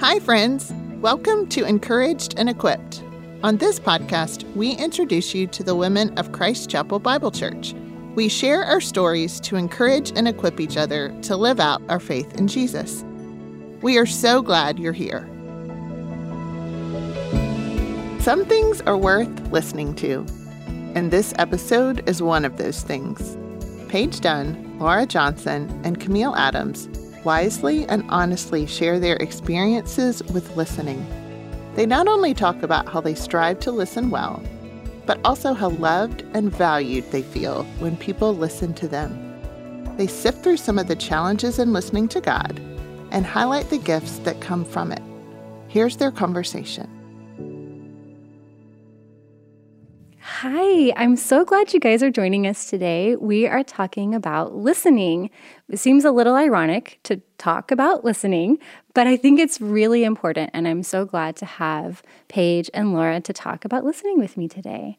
Hi, friends. Welcome to Encouraged and Equipped. On this podcast, we introduce you to the women of Christ Chapel Bible Church. We share our stories to encourage and equip each other to live out our faith in Jesus. We are so glad you're here. Some things are worth listening to, and this episode is one of those things. Paige Dunn, Laura Johnson, and Camille Adams wisely and honestly share their experiences with listening. They not only talk about how they strive to listen well, but also how loved and valued they feel when people listen to them. They sift through some of the challenges in listening to God and highlight the gifts that come from it. Here's their conversation. Hi, I'm so glad you guys are joining us today. We are talking about listening. It seems a little ironic to talk about listening, but I think it's really important. And I'm so glad to have Paige and Laura to talk about listening with me today.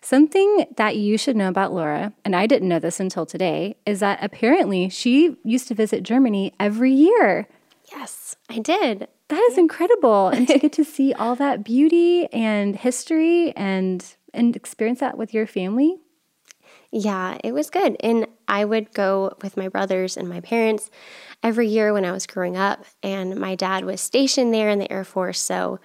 Something that you should know about Laura, and I didn't know this until today, is that apparently she used to visit Germany every year. Yes, I did. That is incredible. And to get to see all that beauty and history and and experience that with your family? Yeah, it was good. And I would go with my brothers and my parents every year when I was growing up. And my dad was stationed there in the Air Force. So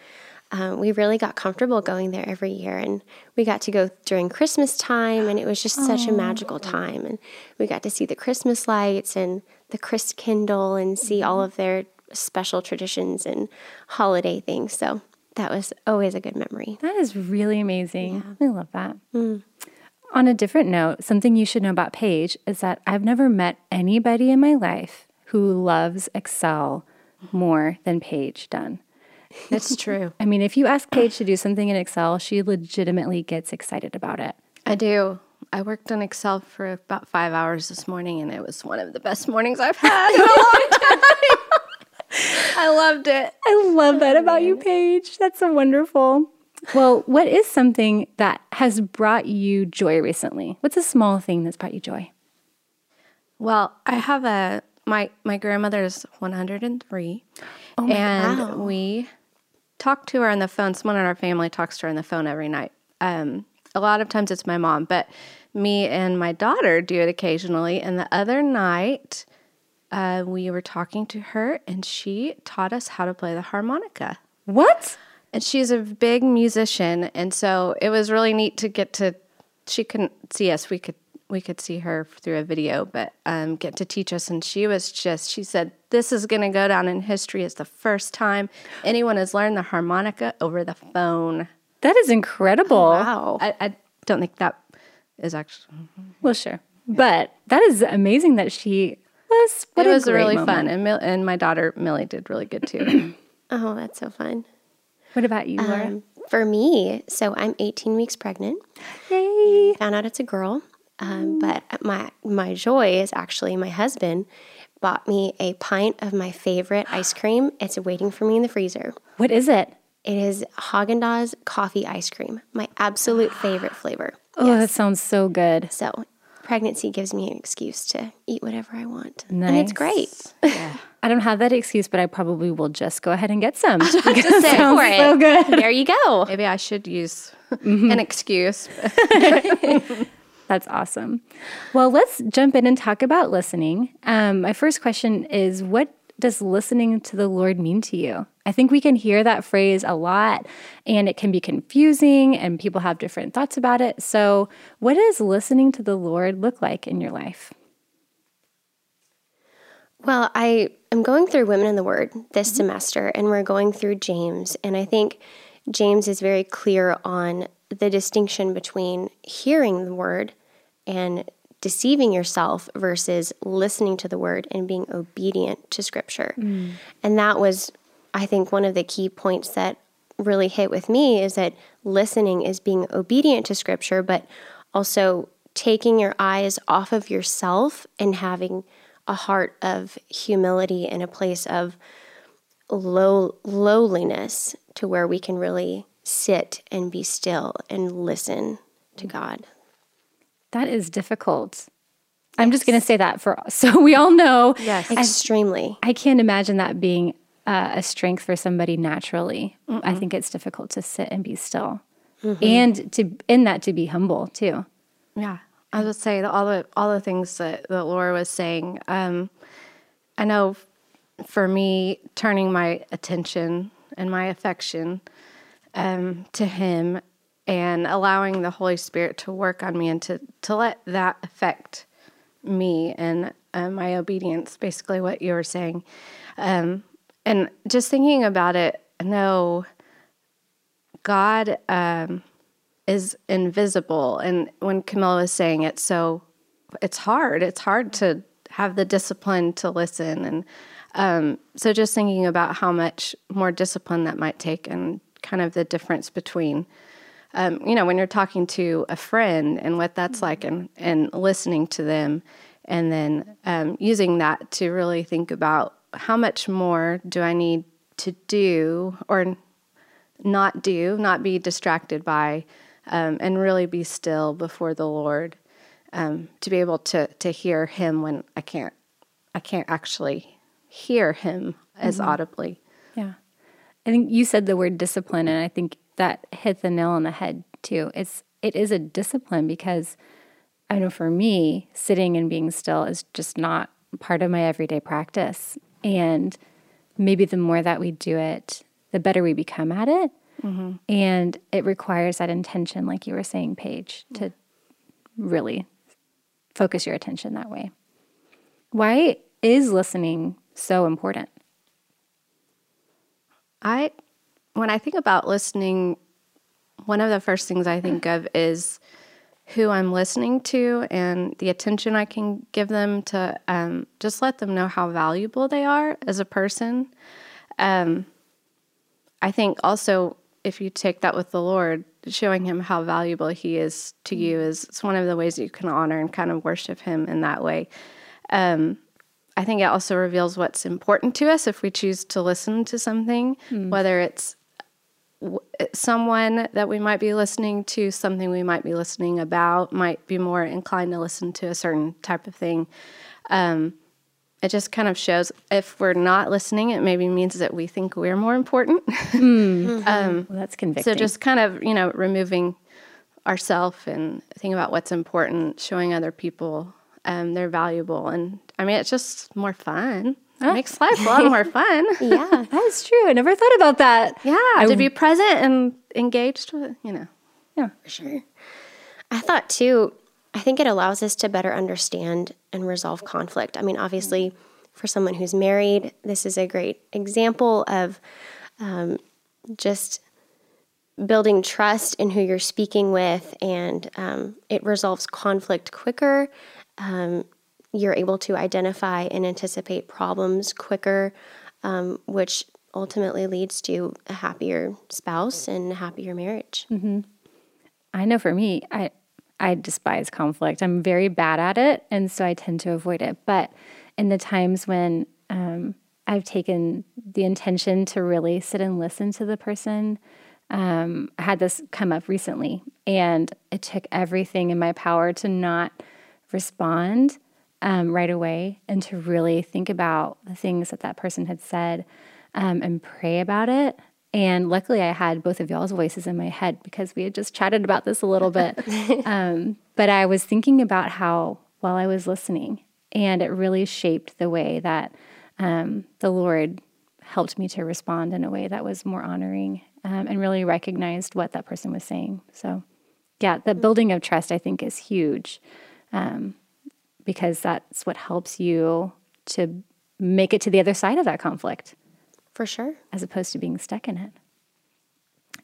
um, we really got comfortable going there every year. And we got to go during Christmas time. And it was just such a magical time. And we got to see the Christmas lights and the Christkindl and see all of their special traditions and holiday things. So that was always a good memory. That is really amazing. Yeah. I love that. Mm. On a different note, something you should know about Paige is that I've never met anybody in my life who loves Excel more than Paige Dunn. That's true. I mean, if you ask Paige to do something in Excel, she legitimately gets excited about it. I do. I worked on Excel for about five hours this morning, and it was one of the best mornings I've had in a long time. I loved it. I love that about you, Paige. That's so wonderful. Well, what is something that has brought you joy recently? What's a small thing that's brought you joy? Well, I have a my my grandmother is 103, oh and wow. we talk to her on the phone. Someone in our family talks to her on the phone every night. Um, a lot of times it's my mom, but me and my daughter do it occasionally. And the other night, uh, we were talking to her and she taught us how to play the harmonica. What? And she's a big musician. And so it was really neat to get to, she couldn't see us. We could, we could see her through a video, but um, get to teach us. And she was just, she said, this is going to go down in history as the first time anyone has learned the harmonica over the phone. That is incredible. Oh, wow. I, I don't think that is actually. Well, sure. But that is amazing that she was. What it was really moment. fun, and Mil- and my daughter Millie did really good too. oh, that's so fun. What about you, Laura? Um, for me, so I'm 18 weeks pregnant. Yay! Found out it's a girl, um, but my my joy is actually my husband bought me a pint of my favorite ice cream. It's waiting for me in the freezer. What is it? It is Haagen Dazs coffee ice cream, my absolute favorite flavor. Oh, yes. that sounds so good. So pregnancy gives me an excuse to eat whatever I want. Nice. And it's great. Yeah. I don't have that excuse, but I probably will just go ahead and get some. just say for it. So good. There you go. Maybe I should use mm-hmm. an excuse. That's awesome. Well, let's jump in and talk about listening. Um, my first question is What does listening to the Lord mean to you? I think we can hear that phrase a lot and it can be confusing and people have different thoughts about it. So, what does listening to the Lord look like in your life? Well, I am going through Women in the Word this mm-hmm. semester and we're going through James. And I think James is very clear on the distinction between hearing the Word and deceiving yourself versus listening to the Word and being obedient to Scripture. Mm. And that was I think one of the key points that really hit with me is that listening is being obedient to scripture, but also taking your eyes off of yourself and having a heart of humility and a place of low lowliness to where we can really sit and be still and listen to God. That is difficult. I'm just going to say that for so we all know. Yes, extremely. I, I can't imagine that being uh, a strength for somebody naturally. Mm-mm. I think it's difficult to sit and be still, mm-hmm. and to in that to be humble too. Yeah, I would say all the all the things that, that Laura was saying. Um, I know for me, turning my attention and my affection um, to Him and allowing the Holy Spirit to work on me and to, to let that affect me and uh, my obedience, basically what you were saying. Um, and just thinking about it, no, God um, is invisible. And when Camilla was saying it, so it's hard. It's hard to have the discipline to listen. And um, so just thinking about how much more discipline that might take and kind of the difference between um, you know, when you're talking to a friend and what that's mm-hmm. like and, and listening to them and then um, using that to really think about how much more do I need to do or not do, not be distracted by, um, and really be still before the Lord um, to be able to to hear Him when I can't I can't actually hear Him as mm-hmm. audibly. Yeah, I think you said the word discipline, and I think that hit the nail on the head too. It's it is a discipline because I know for me, sitting and being still is just not part of my everyday practice. And maybe the more that we do it, the better we become at it. Mm-hmm. And it requires that intention, like you were saying, Paige, to really focus your attention that way. Why is listening so important? I when I think about listening, one of the first things I think of is who I'm listening to and the attention I can give them to um, just let them know how valuable they are as a person. Um, I think also if you take that with the Lord, showing him how valuable he is to you is it's one of the ways that you can honor and kind of worship him in that way. Um, I think it also reveals what's important to us if we choose to listen to something, mm. whether it's someone that we might be listening to, something we might be listening about, might be more inclined to listen to a certain type of thing. Um, it just kind of shows if we're not listening, it maybe means that we think we're more important. Mm. um, well, that's convicting. So just kind of, you know, removing ourself and thinking about what's important, showing other people um, they're valuable. And I mean, it's just more fun. It makes life a lot more fun. yeah, that's true. I never thought about that. Yeah, I, to be present and engaged with, you know. Yeah, for sure. I thought too, I think it allows us to better understand and resolve conflict. I mean, obviously, for someone who's married, this is a great example of um, just building trust in who you're speaking with, and um, it resolves conflict quicker. Um, you're able to identify and anticipate problems quicker, um, which ultimately leads to a happier spouse and a happier marriage. Mm-hmm. I know for me, I I despise conflict. I'm very bad at it, and so I tend to avoid it. But in the times when um, I've taken the intention to really sit and listen to the person, um, I had this come up recently, and it took everything in my power to not respond um, right away and to really think about the things that that person had said um, and pray about it. And luckily, I had both of y'all's voices in my head because we had just chatted about this a little bit. um, but I was thinking about how, while I was listening, and it really shaped the way that um, the Lord helped me to respond in a way that was more honoring um, and really recognized what that person was saying. So, yeah, the building of trust, I think, is huge. Um, because that's what helps you to make it to the other side of that conflict. For sure. As opposed to being stuck in it.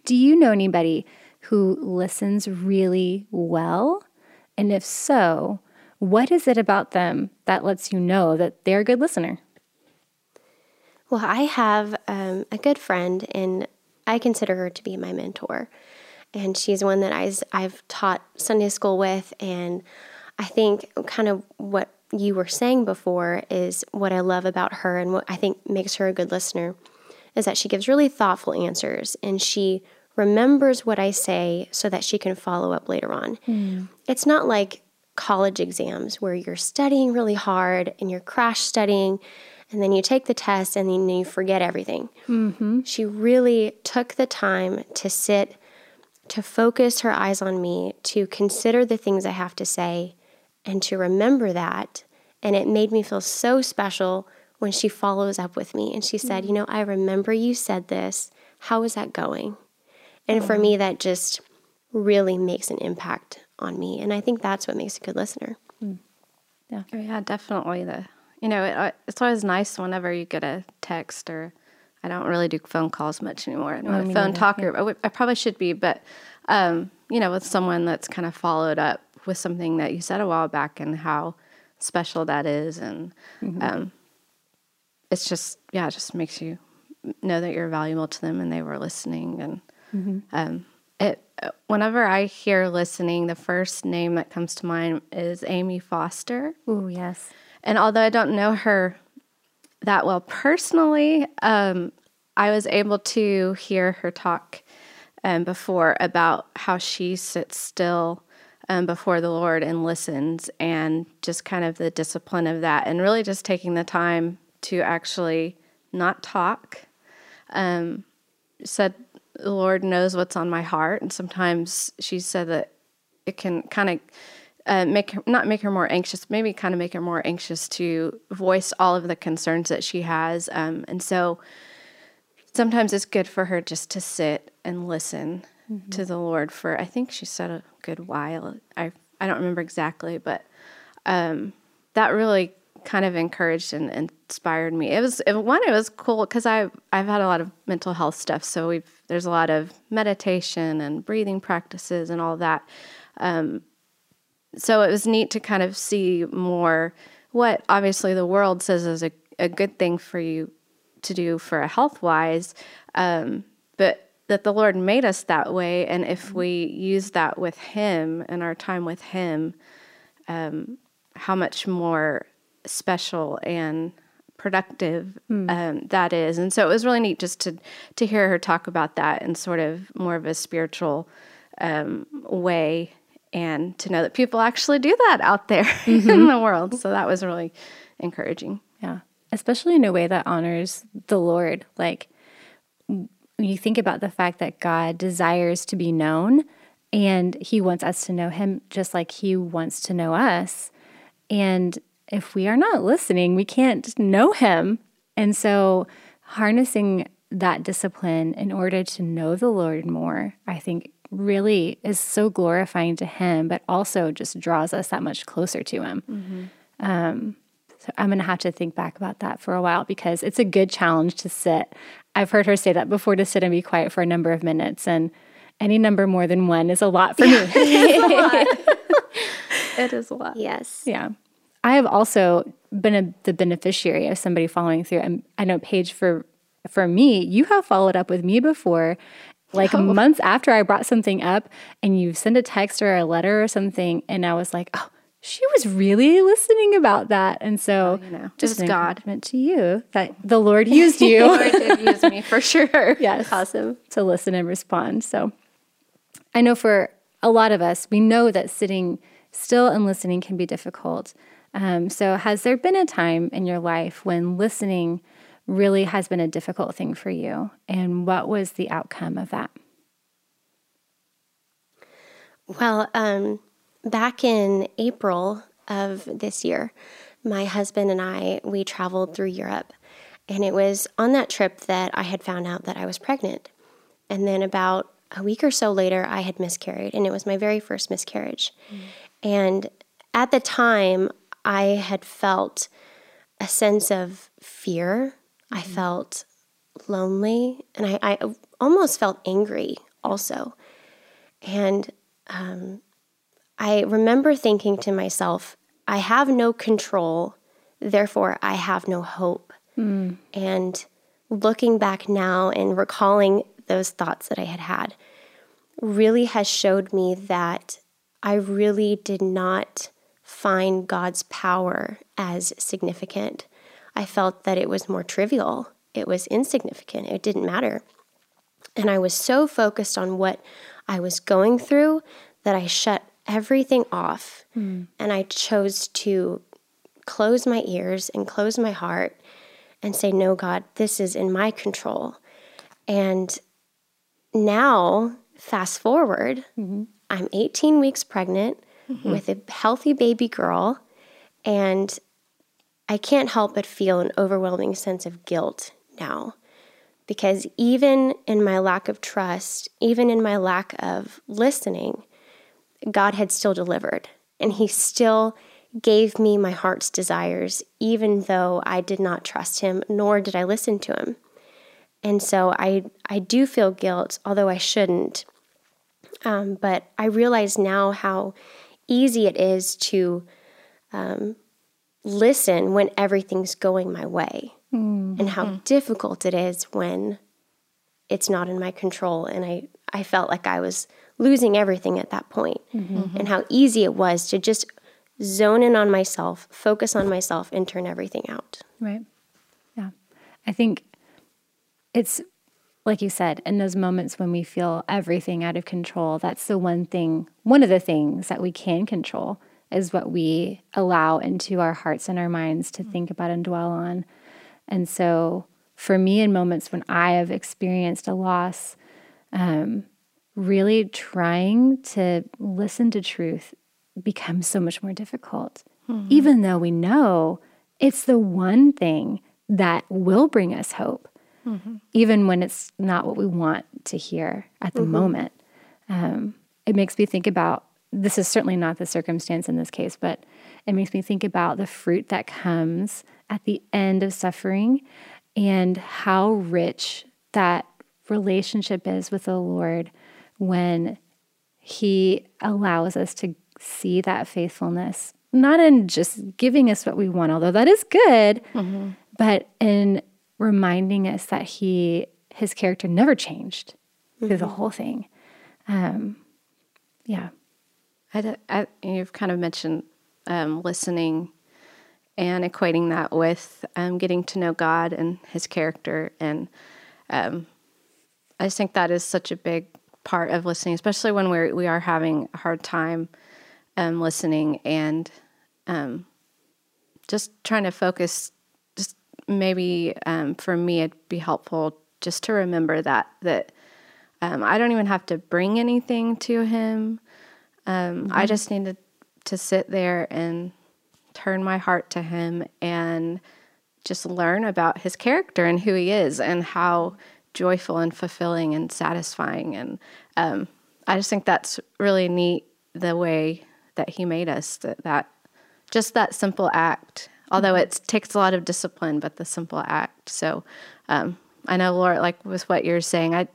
Do you know anybody who listens really well? And if so, what is it about them that lets you know that they're a good listener? Well, I have um, a good friend, and I consider her to be my mentor. And she's one that I've, I've taught Sunday school with, and I think kind of what you were saying before is what I love about her and what I think makes her a good listener is that she gives really thoughtful answers and she remembers what I say so that she can follow up later on. Mm. It's not like college exams where you're studying really hard and you're crash studying and then you take the test and then you forget everything. Mm-hmm. She really took the time to sit, to focus her eyes on me, to consider the things I have to say, and to remember that. And it made me feel so special when she follows up with me and she said, You know, I remember you said this. How is that going? And for me, that just really makes an impact on me. And I think that's what makes a good listener. Mm. Yeah. Oh, yeah, definitely. The you know, it, uh, it's always nice whenever you get a text or I don't really do phone calls much anymore. I'm not a phone talker. Yeah. I probably should be, but um, you know, with someone that's kind of followed up with something that you said a while back and how special that is, and mm-hmm. um, it's just yeah, it just makes you know that you're valuable to them and they were listening. And mm-hmm. um, it whenever I hear listening, the first name that comes to mind is Amy Foster. Oh yes. And although I don't know her that well personally, um, I was able to hear her talk um, before about how she sits still um, before the Lord and listens, and just kind of the discipline of that, and really just taking the time to actually not talk. Um, said the Lord knows what's on my heart, and sometimes she said that it can kind of uh, make her not make her more anxious, maybe kind of make her more anxious to voice all of the concerns that she has. Um, and so sometimes it's good for her just to sit and listen mm-hmm. to the Lord for I think she said a good while. I I don't remember exactly, but um, that really kind of encouraged and, inspired me. It was it, one. It was cool because I I've had a lot of mental health stuff, so we've there's a lot of meditation and breathing practices and all that. Um, so it was neat to kind of see more what obviously the world says is a, a good thing for you to do for a health wise, um, but that the Lord made us that way. And if we use that with Him and our time with Him, um, how much more special and productive mm. um, that is. And so it was really neat just to to hear her talk about that in sort of more of a spiritual um, way and to know that people actually do that out there mm-hmm. in the world. So that was really encouraging. Yeah. Especially in a way that honors the Lord. Like you think about the fact that God desires to be known and he wants us to know him just like he wants to know us. And if we are not listening, we can't know him. And so harnessing that discipline in order to know the Lord more, I think really is so glorifying to him, but also just draws us that much closer to him. Mm-hmm. Um, so I'm going to have to think back about that for a while because it's a good challenge to sit. I've heard her say that before to sit and be quiet for a number of minutes, and any number more than one is a lot for me. it is a lot. Yes. Yeah. I have also been a, the beneficiary of somebody following through. And I know Paige for for me, you have followed up with me before like oh. months after I brought something up and you send a text or a letter or something. And I was like, oh, she was really listening about that. And so, oh, you know, just God meant to you that the Lord used you. Lord did use me for sure. Yes. Awesome. To listen and respond. So I know for a lot of us, we know that sitting still and listening can be difficult. Um, so, has there been a time in your life when listening really has been a difficult thing for you? And what was the outcome of that? Well, um, back in April of this year, my husband and I we traveled through Europe, and it was on that trip that I had found out that I was pregnant. And then about a week or so later, I had miscarried, and it was my very first miscarriage. Mm. And at the time, I had felt a sense of fear I mm-hmm. felt lonely and I, I, almost felt angry also. And um, I remember thinking to myself, I have no control, therefore I have no hope. Mm. And looking back now and recalling those thoughts that I had had really has showed me that I really did not find God's power as significant. I felt that it was more trivial, it was insignificant, it didn't matter. And I was so focused on what I was going through that I shut everything off mm. and I chose to close my ears and close my heart and say, No, God, this is in my control. And now, fast forward, mm-hmm. I'm 18 weeks pregnant mm-hmm. with a healthy baby girl, and I can't help but feel an overwhelming sense of guilt now. Because even in my lack of trust, even in my lack of listening, God had still delivered. And He still gave me my heart's desires, even though I did not trust Him, nor did I listen to Him. And so I, I do feel guilt, although I shouldn't. Um, but I realize now how easy it is to um, listen when everything's going my way, mm-hmm. and how mm-hmm. difficult it is when it's not in my control. And I, I felt like I was losing everything at that point, mm-hmm. and how easy it was to just zone in on myself, focus on myself, and turn everything out. Right. Yeah. I think it's like you said, in those moments when we feel everything out of control, that's the one thing, one of the things that we can control is what we allow into our hearts and our minds to think about and dwell on. And so, for me, in moments when I have experienced a loss, um, really trying to listen to truth becomes so much more difficult, mm-hmm. even though we know it's the one thing that will bring us hope mm-hmm. even when it's not what we want to hear at the mm-hmm. moment. Um, it makes me think about this is certainly not the circumstance in this case, but it makes me think about the fruit that comes at the end of suffering and how rich that relationship is with the Lord when He allows us to see that faithfulness, not in just giving us what we want, although that is good, mm-hmm. but in reminding us that he his character never changed mm-hmm. through the mm-hmm. whole thing. Um, yeah, I, I, you've kind of mentioned um, listening and equating that with um, getting to know God and His character, and um, I just think that is such a big part of listening, especially when we're we are having a hard time um, listening and um, just trying to focus Just maybe um, for me it'd be helpful just to remember that that um, I don't even have to bring anything to him. Um, mm-hmm. I just need to, to sit there and turn my heart to him and just learn about his character and who he is and how joyful and fulfilling and satisfying. And um, I just think that's really neat the way that he made us that, that just that simple act although it takes a lot of discipline, but the simple act. So um, I know, Laura, like with what you're saying, I,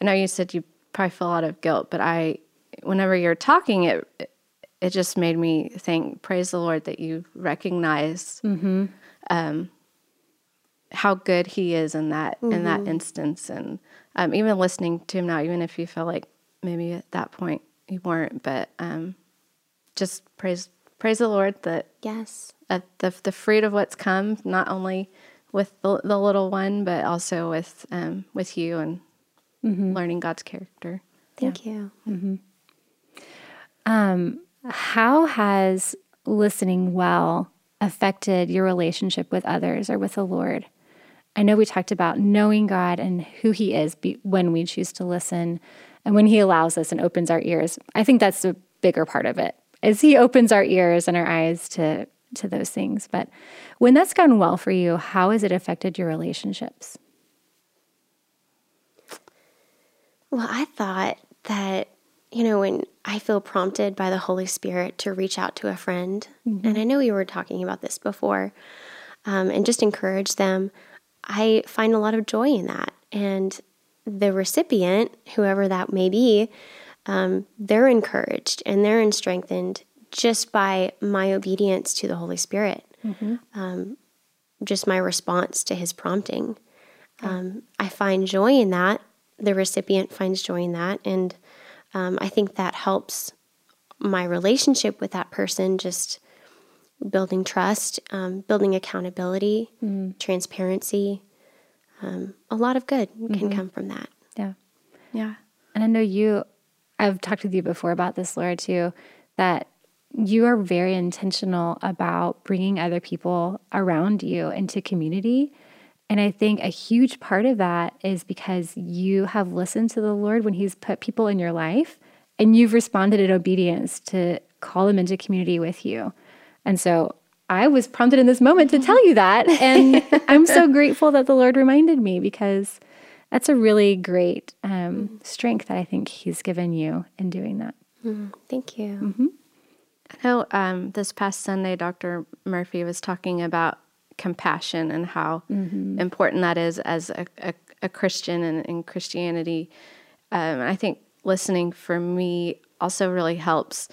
I know you said you probably feel a lot of guilt, but I, whenever you're talking, it, it just made me think, praise the Lord that you recognize mm-hmm. um, how good He is in that mm-hmm. in that mm-hmm. instance, and um, even listening to Him now, even if you feel like maybe at that point you weren't, but um, just praise praise the Lord that yes, at the the fruit of what's come, not only with the, the little one, but also with um, with you and mm-hmm. learning God's character. Thank yeah. you. Mm-hmm. Um, how has listening well affected your relationship with others or with the Lord? I know we talked about knowing God and who He is be- when we choose to listen and when He allows us and opens our ears. I think that's the bigger part of it as he opens our ears and our eyes to to those things. But when that's gone well for you, how has it affected your relationships? Well, I thought that, you know, when I feel prompted by the Holy Spirit to reach out to a friend, mm-hmm. and I know we were talking about this before, um, and just encourage them, I find a lot of joy in that. And the recipient, whoever that may be, um, they're encouraged and they're strengthened just by my obedience to the Holy Spirit, mm-hmm. um, just my response to His prompting. Um, I find joy in that. The recipient finds joy in that, and um, I think that helps my relationship with that person. Just building trust, um, building accountability, mm-hmm. transparency. Um, a lot of good can mm-hmm. come from that. Yeah, yeah. And I know you I've talked with you before about this, Laura, too, that you are very intentional about bringing other people around you into community And I think a huge part of that is because you have listened to the Lord when He's put people in your life and you've responded in obedience to call them into community with you. And so I was prompted in this moment to tell you that. And I'm so grateful that the Lord reminded me because that's a really great um, strength that I think He's given you in doing that. Mm, thank you. Mm-hmm. I know um, this past Sunday, Dr. Murphy was talking about compassion and how mm-hmm. important that is as a, a, a Christian and in Christianity. Um, I think listening for me also really helps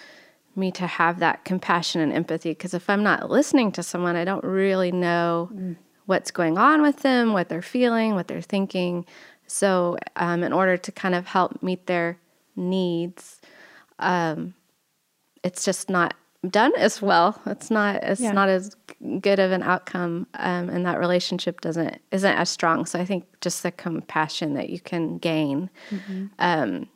me to have that compassion and empathy because if I'm not listening to someone, I don't really know mm. what's going on with them, what they're feeling, what they're thinking. So, um, in order to kind of help meet their needs, um, it's just not done as well. It's not it's yeah. not as good of an outcome, um, and that relationship doesn't isn't as strong. So I think just the compassion that you can gain mm-hmm. um,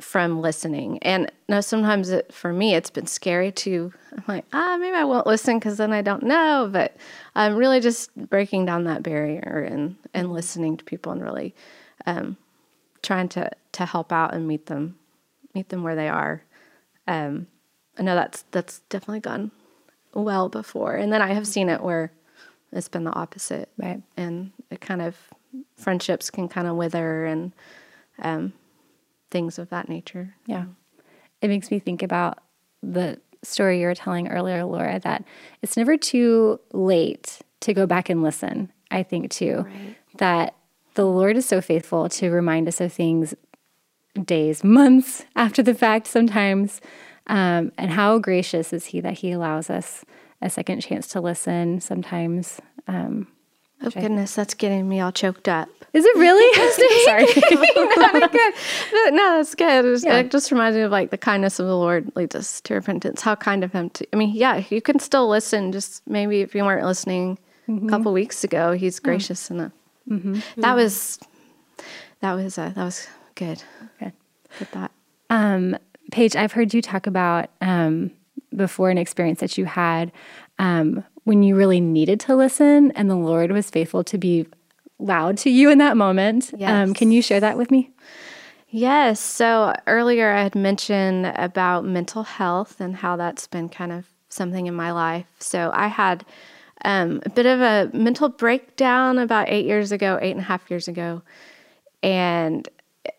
from listening, and now sometimes it, for me it's been scary to. I'm like ah maybe I won't listen because then I don't know, but I'm really just breaking down that barrier and and listening to people and really um, trying to to help out and meet them meet them where they are. Um, I know that's that's definitely gone well before, and then I have seen it where it's been the opposite, right? And it kind of friendships can kind of wither and um, things of that nature. Yeah, it makes me think about the story you were telling earlier, Laura. That it's never too late to go back and listen. I think too right. that the Lord is so faithful to remind us of things days, months after the fact sometimes. Um, and how gracious is He that He allows us a second chance to listen sometimes. Um, oh, goodness, that's getting me all choked up. Is it really? Sorry. no, good. no, that's good. It, yeah. it, just reminds me of like the kindness of the Lord leads us to repentance. How kind of Him to, I mean, yeah, you can still listen. Just maybe if you weren't listening mm-hmm. a couple weeks ago, He's gracious enough. Mm-hmm. That was, that was, uh, that was good. Good. Good thought. Um, Paige, I've heard you talk about um, before an experience that you had um, when you really needed to listen and the Lord was faithful to be loud to you in that moment. Um, can you share that with me? Yes. So earlier I had mentioned about mental health and how that's been kind of something in my life. So I had um, a bit of a mental breakdown about eight years ago, eight and a half years ago. And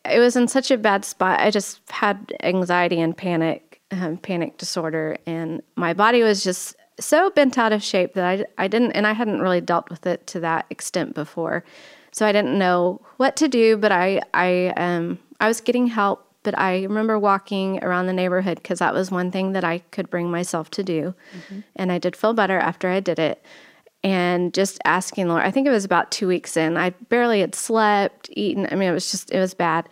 it was in such a bad spot. I just had anxiety and panic, um, panic disorder, and my body was just so bent out of shape that I, I didn't, and I hadn't really dealt with it to that extent before. So I didn't know what to do, but I, I, um, I was getting help. But I remember walking around the neighborhood because that was one thing that I could bring myself to do, mm-hmm. and I did feel better after I did it and just asking Lord, I think it was about two weeks in. I barely had slept, eaten. I mean, it was just, it was bad.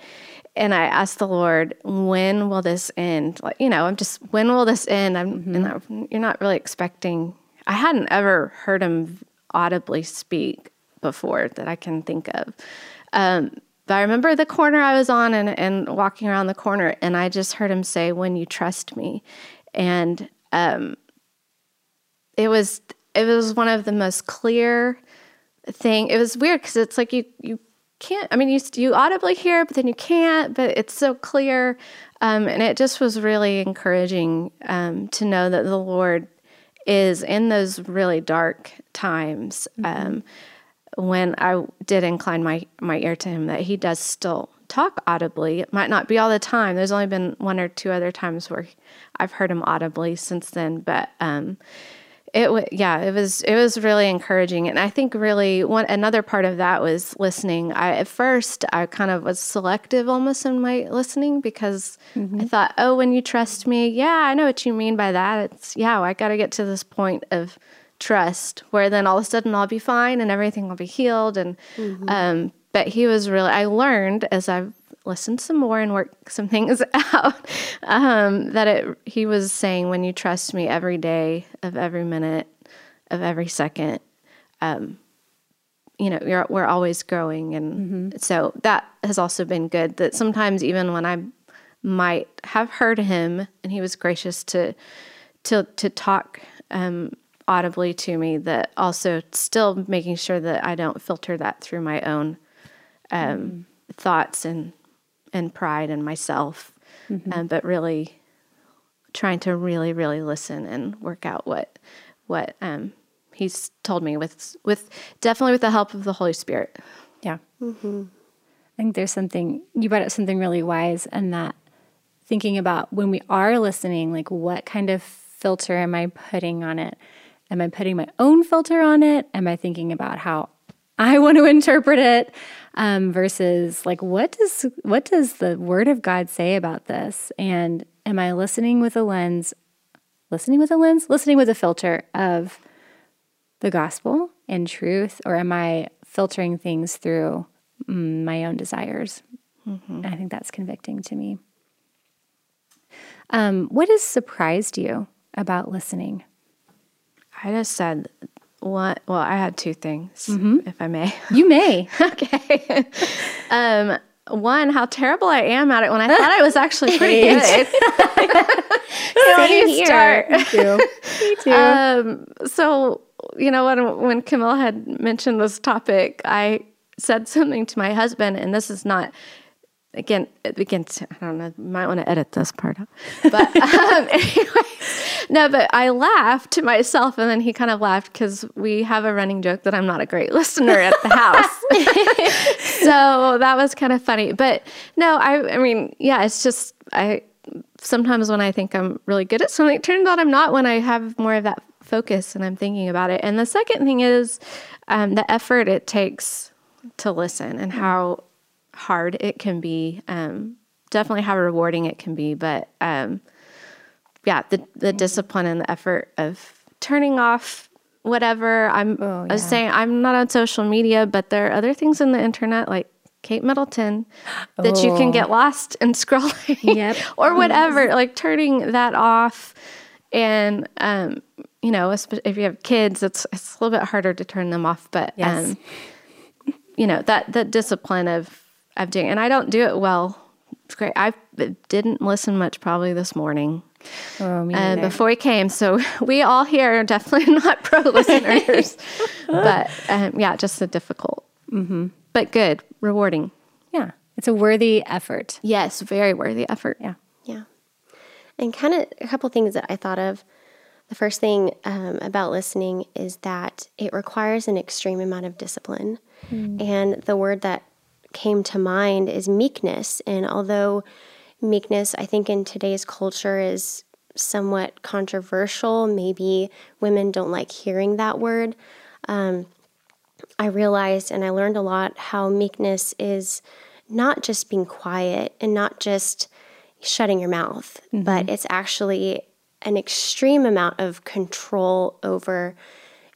And I asked the Lord, when will this end? Like, you know, I'm just, when will this end? I'm, mm-hmm. and I, you're not really expecting, I hadn't ever heard him audibly speak before that I can think of. Um, but I remember the corner I was on and, and walking around the corner, and I just heard him say, When you trust me. And um, it was it was one of the most clear thing. It was weird because it's like you you can't. I mean, you you audibly hear, but then you can't. But it's so clear, um, and it just was really encouraging um, to know that the Lord is in those really dark times. Mm-hmm. Um, when I did incline my my ear to Him, that He does still talk audibly. It might not be all the time. There's only been one or two other times where I've heard Him audibly since then, but um, it was yeah, it was it was really encouraging, and I think really one another part of that was listening. I at first I kind of was selective almost in my listening because mm-hmm. I thought, oh, when you trust me, yeah, I know what you mean by that. It's yeah, I got to get to this point of trust where then all of a sudden I'll be fine and everything will be healed. And mm-hmm. um, but he was really I learned as I've listen some more and work some things out. Um, that it, he was saying, when you trust me every day of every minute of every second, um, you know, we're always growing. And mm-hmm. so that has also been good that sometimes even when I might have heard him and he was gracious to, to, to talk, um, audibly to me that also still making sure that I don't filter that through my own um, mm thoughts and and pride in myself, mm-hmm. um, but really trying to really really listen and work out what what um, he's told me with with definitely with the help of the Holy Spirit. Yeah. Mm-hmm. I think there's something you brought up something really wise, and that thinking about when we are listening, like what kind of filter am I putting on it? Am I putting my own filter on it? Am I thinking about how I want to interpret it um, versus like what does what does the Word of God say about this? And am I listening with a lens, listening with a lens, listening with a filter of the gospel and truth, or am I filtering things through mm, my own desires? Mm-hmm. I think that's convicting to me. Um, what has surprised you about listening? I just said what? Well, I had two things, mm-hmm. if I may. You may. okay. um, one, how terrible I am at it when I thought I was actually pretty good. Same here. Me too. Me too. Um, so you know when when Camille had mentioned this topic, I said something to my husband, and this is not again, it again, I don't know, might want to edit this part out. But um, anyway, no, but I laughed to myself, and then he kind of laughed because we have a running joke that I'm not a great listener at the house. so that was kind of funny. But no, I, I mean, yeah, it's just I. Sometimes when I think I'm really good at something, it turns out I'm not. When I have more of that focus and I'm thinking about it. And the second thing is um, the effort it takes to listen and how hard it can be. Um, definitely how rewarding it can be, but um, yeah, the the discipline and the effort of turning off whatever. I'm oh, yeah. I was saying I'm not on social media, but there are other things in the internet like Kate Middleton that oh. you can get oh. lost in scrolling yep. or whatever. Like turning that off, and um, you know, if you have kids, it's it's a little bit harder to turn them off. But yes. um, you know that the discipline of of doing, and I don't do it well. It's great. I didn't listen much probably this morning. Oh, uh, before we came, so we all here are definitely not pro listeners, but um, yeah, just a difficult, mm-hmm. but good, rewarding. Yeah, it's a worthy effort. Yes, very worthy effort. Yeah, yeah, and kind of a couple things that I thought of. The first thing um, about listening is that it requires an extreme amount of discipline, mm. and the word that came to mind is meekness. And although meekness, I think, in today's culture is somewhat controversial, maybe women don't like hearing that word. Um, I realized and I learned a lot how meekness is not just being quiet and not just shutting your mouth, mm-hmm. but it's actually an extreme amount of control over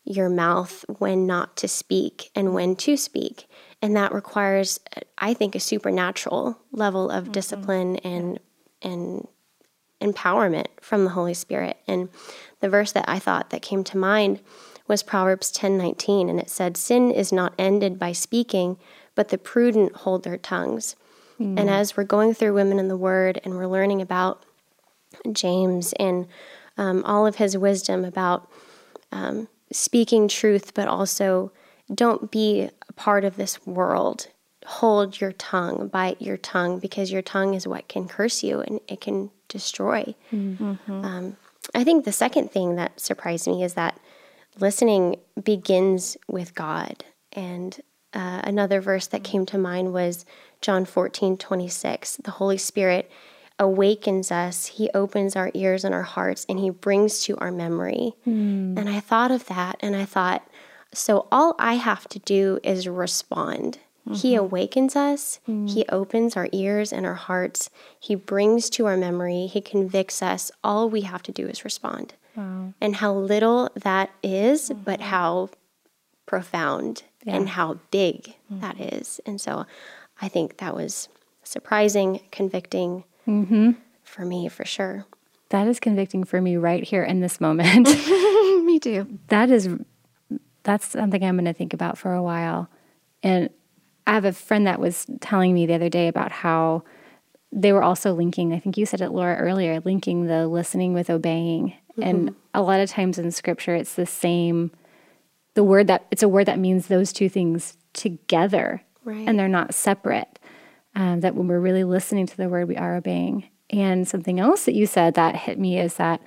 your mouth when not to speak and when to speak. And that requires, I think, a supernatural level of mm-hmm. discipline and and empowerment from the Holy Spirit. And the verse that I thought that came to mind was Proverbs 10:19 and it said sin is not ended by speaking but the prudent hold their tongues. Mm. And as we're going through women in the word and we're learning about James and um, all of his wisdom about um, speaking truth, but also don't be a part of this world. Hold your tongue, bite your tongue, because your tongue is what can curse you and it can destroy. Mm-hmm. Um, I think the second thing that surprised me is that listening begins with God. And uh, another verse that came to mind was John 14, 26. The Holy Spirit awakens us, He opens our ears and our hearts, and He brings to our memory. Mm. And I thought of that and I thought, so all I have to do is respond. Mm-hmm. He awakens us, mm He opens our ears and our hearts, He brings to our memory, He convicts us. All we have to do is respond. Wow. And how little that is, mm-hmm. but how profound yeah. and how big mm-hmm. that is. And so I think that was surprising, convicting mm-hmm. for me for sure. That is convicting for me right here in this moment. me too. That is that's something I'm going to think about for a while. And I have a friend that was telling me the other day about how they were also linking, I think you said it, Laura, earlier, linking the listening with obeying. Mm-hmm. And a lot of times in scripture, it's the same, the word that, it's a word that means those two things together. Right. And they're not separate. Um, that when we're really listening to the word, we are obeying. And something else that you said that hit me is that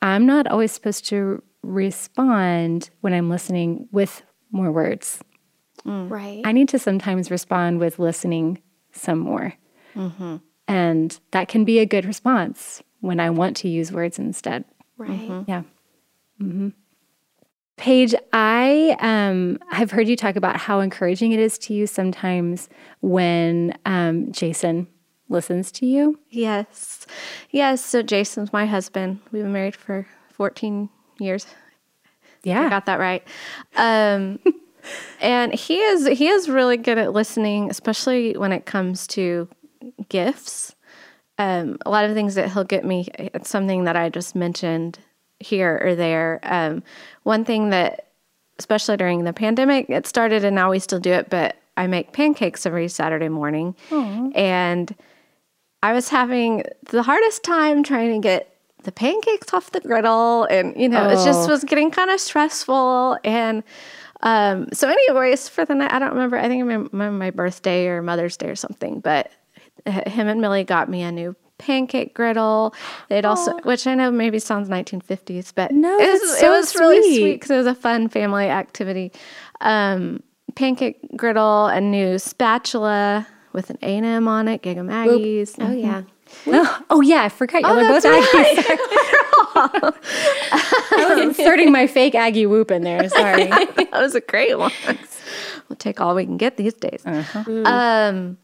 I'm not always supposed to respond when I'm listening with more words. Mm. Right. I need to sometimes respond with listening some more. Mm-hmm. And that can be a good response when I want to use words instead. Right. Mm-hmm. Yeah. Mm-hmm. Paige, I um, have heard you talk about how encouraging it is to you sometimes when um, Jason listens to you. Yes. Yes. So Jason's my husband. We've been married for 14 years. Yeah. I got that right. Um, and he is he is really good at listening, especially when it comes to gifts. Um, a lot of things that he'll get me, it's something that I just mentioned here or there. Um, one thing that, especially during the pandemic, it started and now we still do it, but I make pancakes every Saturday morning. Aww. And I was having the hardest time trying to get the pancakes off the griddle and you know oh. it just oh. was getting kind of stressful and um, so anyways for the night i don't remember i think it my, my birthday or mother's day or something but him and millie got me a new pancake griddle it also which i know maybe sounds 1950s but no it was, so it was sweet. really sweet because it was a fun family activity um, pancake griddle a new spatula with an A&M on it, Gig 'em Aggies. Oh, yeah. Oh, oh, yeah, I forgot. Y'all oh, are both right. I was inserting my fake Aggie whoop in there. Sorry. that was a great one. We'll take all we can get these days. Uh-huh. Um,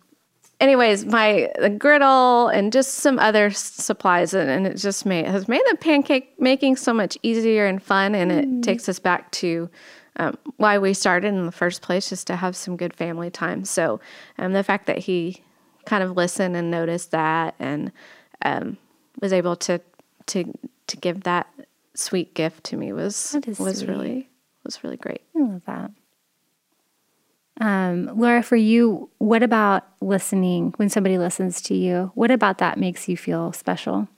anyways, my the griddle and just some other supplies, and, and it just made has made the pancake making so much easier and fun. And it mm. takes us back to um, why we started in the first place, just to have some good family time. So, um, the fact that he kind of listened and noticed that and um, was able to to to give that sweet gift to me was was sweet. really was really great. I love that. Um, Laura, for you, what about listening when somebody listens to you? What about that makes you feel special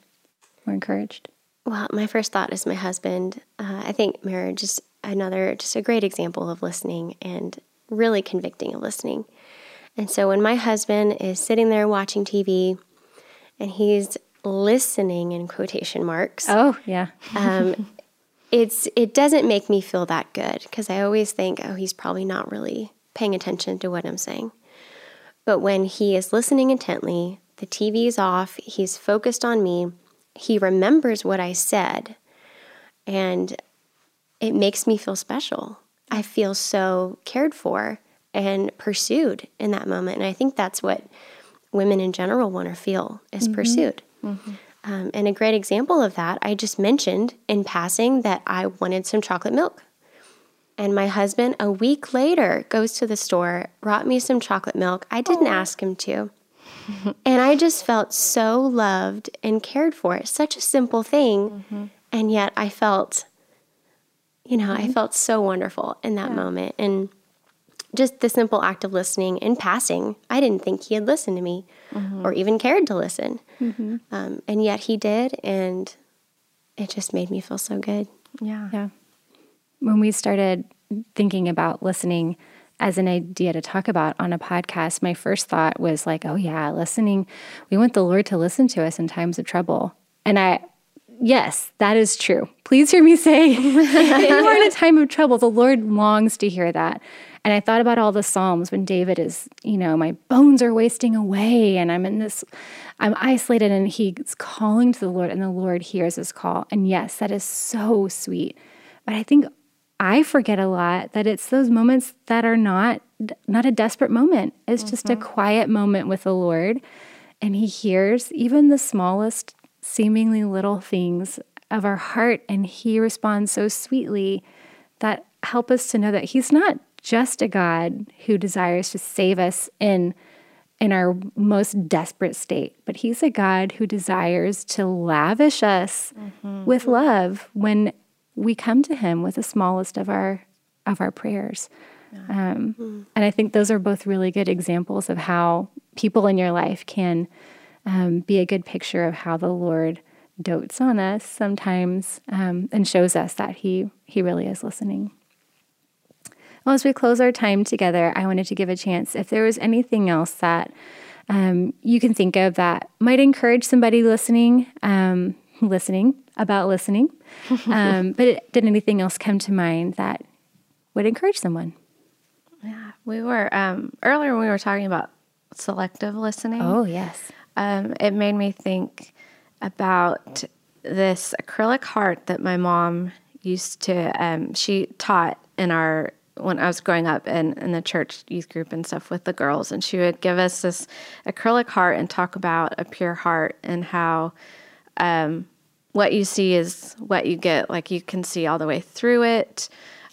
or encouraged? Well, my first thought is my husband. Uh, I think marriage is another, just a great example of listening and really convicting of listening. And so when my husband is sitting there watching TV and he's listening in quotation marks. Oh, yeah. um, it's it doesn't make me feel that good because I always think, oh, he's probably not really paying attention to what I'm saying. But when he is listening intently, the TV is off, he's focused on me, he remembers what I said, and it makes me feel special. I feel so cared for and pursued in that moment. And I think that's what women in general want to feel is mm-hmm. pursued. Mm-hmm. Um, and a great example of that, I just mentioned in passing that I wanted some chocolate milk. And my husband, a week later, goes to the store, brought me some chocolate milk. I didn't Aww. ask him to. and I just felt so loved and cared for. It's such a simple thing. Mm-hmm. And yet I felt, you know, I mm-hmm. felt so wonderful in that yeah. moment. And just the simple act of listening in passing, I didn't think he had listened to me mm-hmm. or even cared to listen. Mm-hmm. Um, and yet he did. And it just made me feel so good. Yeah. Yeah. When we started thinking about listening as an idea to talk about on a podcast, my first thought was like, oh, yeah, listening. We want the Lord to listen to us in times of trouble. And I, yes, that is true. Please hear me say, if you are in a time of trouble, the Lord longs to hear that. And I thought about all the Psalms when David is, you know, my bones are wasting away and I'm in this, I'm isolated and he's calling to the Lord and the Lord hears his call. And yes, that is so sweet. But I think I forget a lot that it's those moments that are not not a desperate moment. It's mm-hmm. just a mm-hmm. quiet moment with the Lord and he hears even the smallest seemingly little things of our heart and he responds so sweetly that help us to know that he's not just a God who desires to save us in in our most desperate state, but he's a God who desires to lavish us mm-hmm. with love when we come to him with the smallest of our of our prayers. Yeah. Um, mm-hmm. And I think those are both really good examples of how people in your life can um, be a good picture of how the Lord dotes on us sometimes um, and shows us that he he really is listening. Well, as we close our time together, I wanted to give a chance if there was anything else that um, you can think of that might encourage somebody listening, um, listening about listening. Um, but it, did anything else come to mind that would encourage someone? Yeah, we were um, earlier when we were talking about selective listening. Oh yes, um, it made me think about this acrylic heart that my mom used to. Um, she taught in our when I was growing up in, in the church youth group and stuff with the girls, and she would give us this acrylic heart and talk about a pure heart and how um, what you see is what you get. Like you can see all the way through it.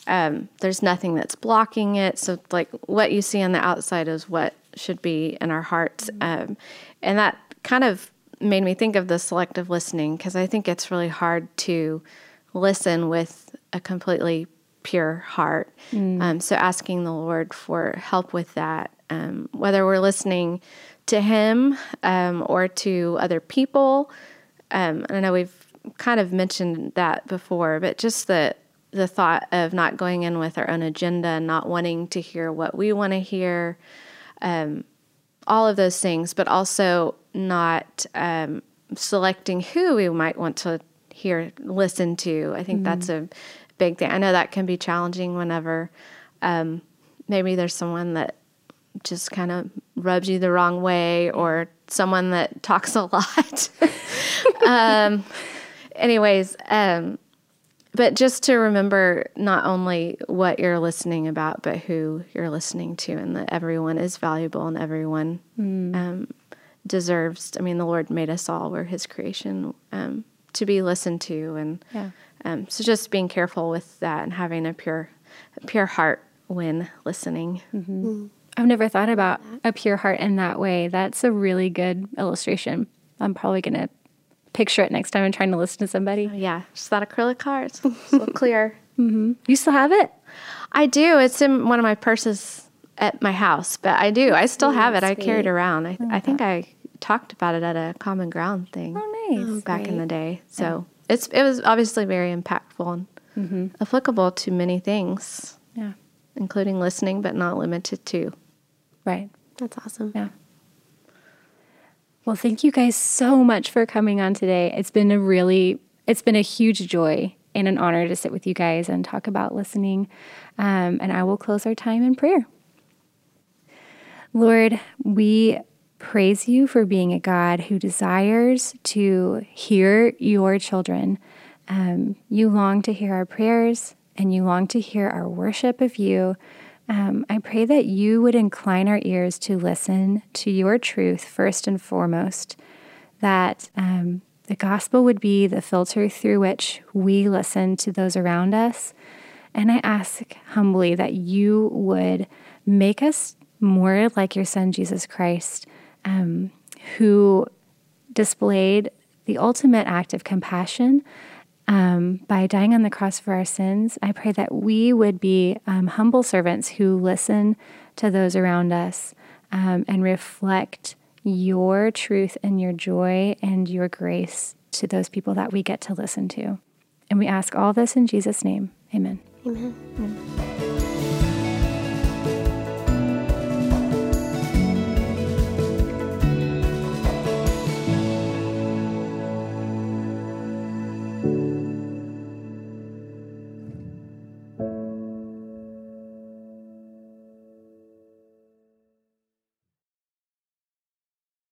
Um, there's nothing that's blocking it. So, like what you see on the outside is what should be in our hearts. Um, and that kind of made me think of the selective listening because I think it's really hard to listen with a completely pure heart. Mm. Um, so, asking the Lord for help with that, um, whether we're listening to Him um, or to other people. Um, I know we've kind of mentioned that before, but just the the thought of not going in with our own agenda, not wanting to hear what we want to hear, um, all of those things, but also not um, selecting who we might want to hear, listen to. I think mm-hmm. that's a big thing. I know that can be challenging whenever um, maybe there's someone that just kind of rubs you the wrong way or someone that talks a lot. um, anyways, um, but just to remember not only what you're listening about, but who you're listening to, and that everyone is valuable and everyone mm. um, deserves. I mean, the Lord made us all; we're His creation um, to be listened to, and yeah. um, so just being careful with that and having a pure, a pure heart when listening. Mm-hmm. Mm. I've never thought about a pure heart in that way. That's a really good illustration. I'm probably going to picture it next time I'm trying to listen to somebody. Oh, yeah, just that acrylic heart. It's so clear. Mm-hmm. You still have it? I do. It's in one of my purses at my house, but I do. I still have it. Sweet. I carry it around. I, I think I talked about it at a common ground thing. Oh, nice. Oh, back in the day. So yeah. it's it was obviously very impactful and mm-hmm. applicable to many things. Yeah. Including listening, but not limited to. Right. That's awesome. Yeah. Well, thank you guys so much for coming on today. It's been a really, it's been a huge joy and an honor to sit with you guys and talk about listening. Um, and I will close our time in prayer. Lord, we praise you for being a God who desires to hear your children. Um, you long to hear our prayers and you long to hear our worship of you. Um, I pray that you would incline our ears to listen to your truth first and foremost, that um, the gospel would be the filter through which we listen to those around us. And I ask humbly that you would make us more like your son, Jesus Christ, um, who displayed the ultimate act of compassion um, by dying on the cross for our sins, I pray that we would be um, humble servants who listen to those around us um, and reflect your truth and your joy and your grace to those people that we get to listen to. And we ask all this in Jesus' name. Amen. Amen. Amen.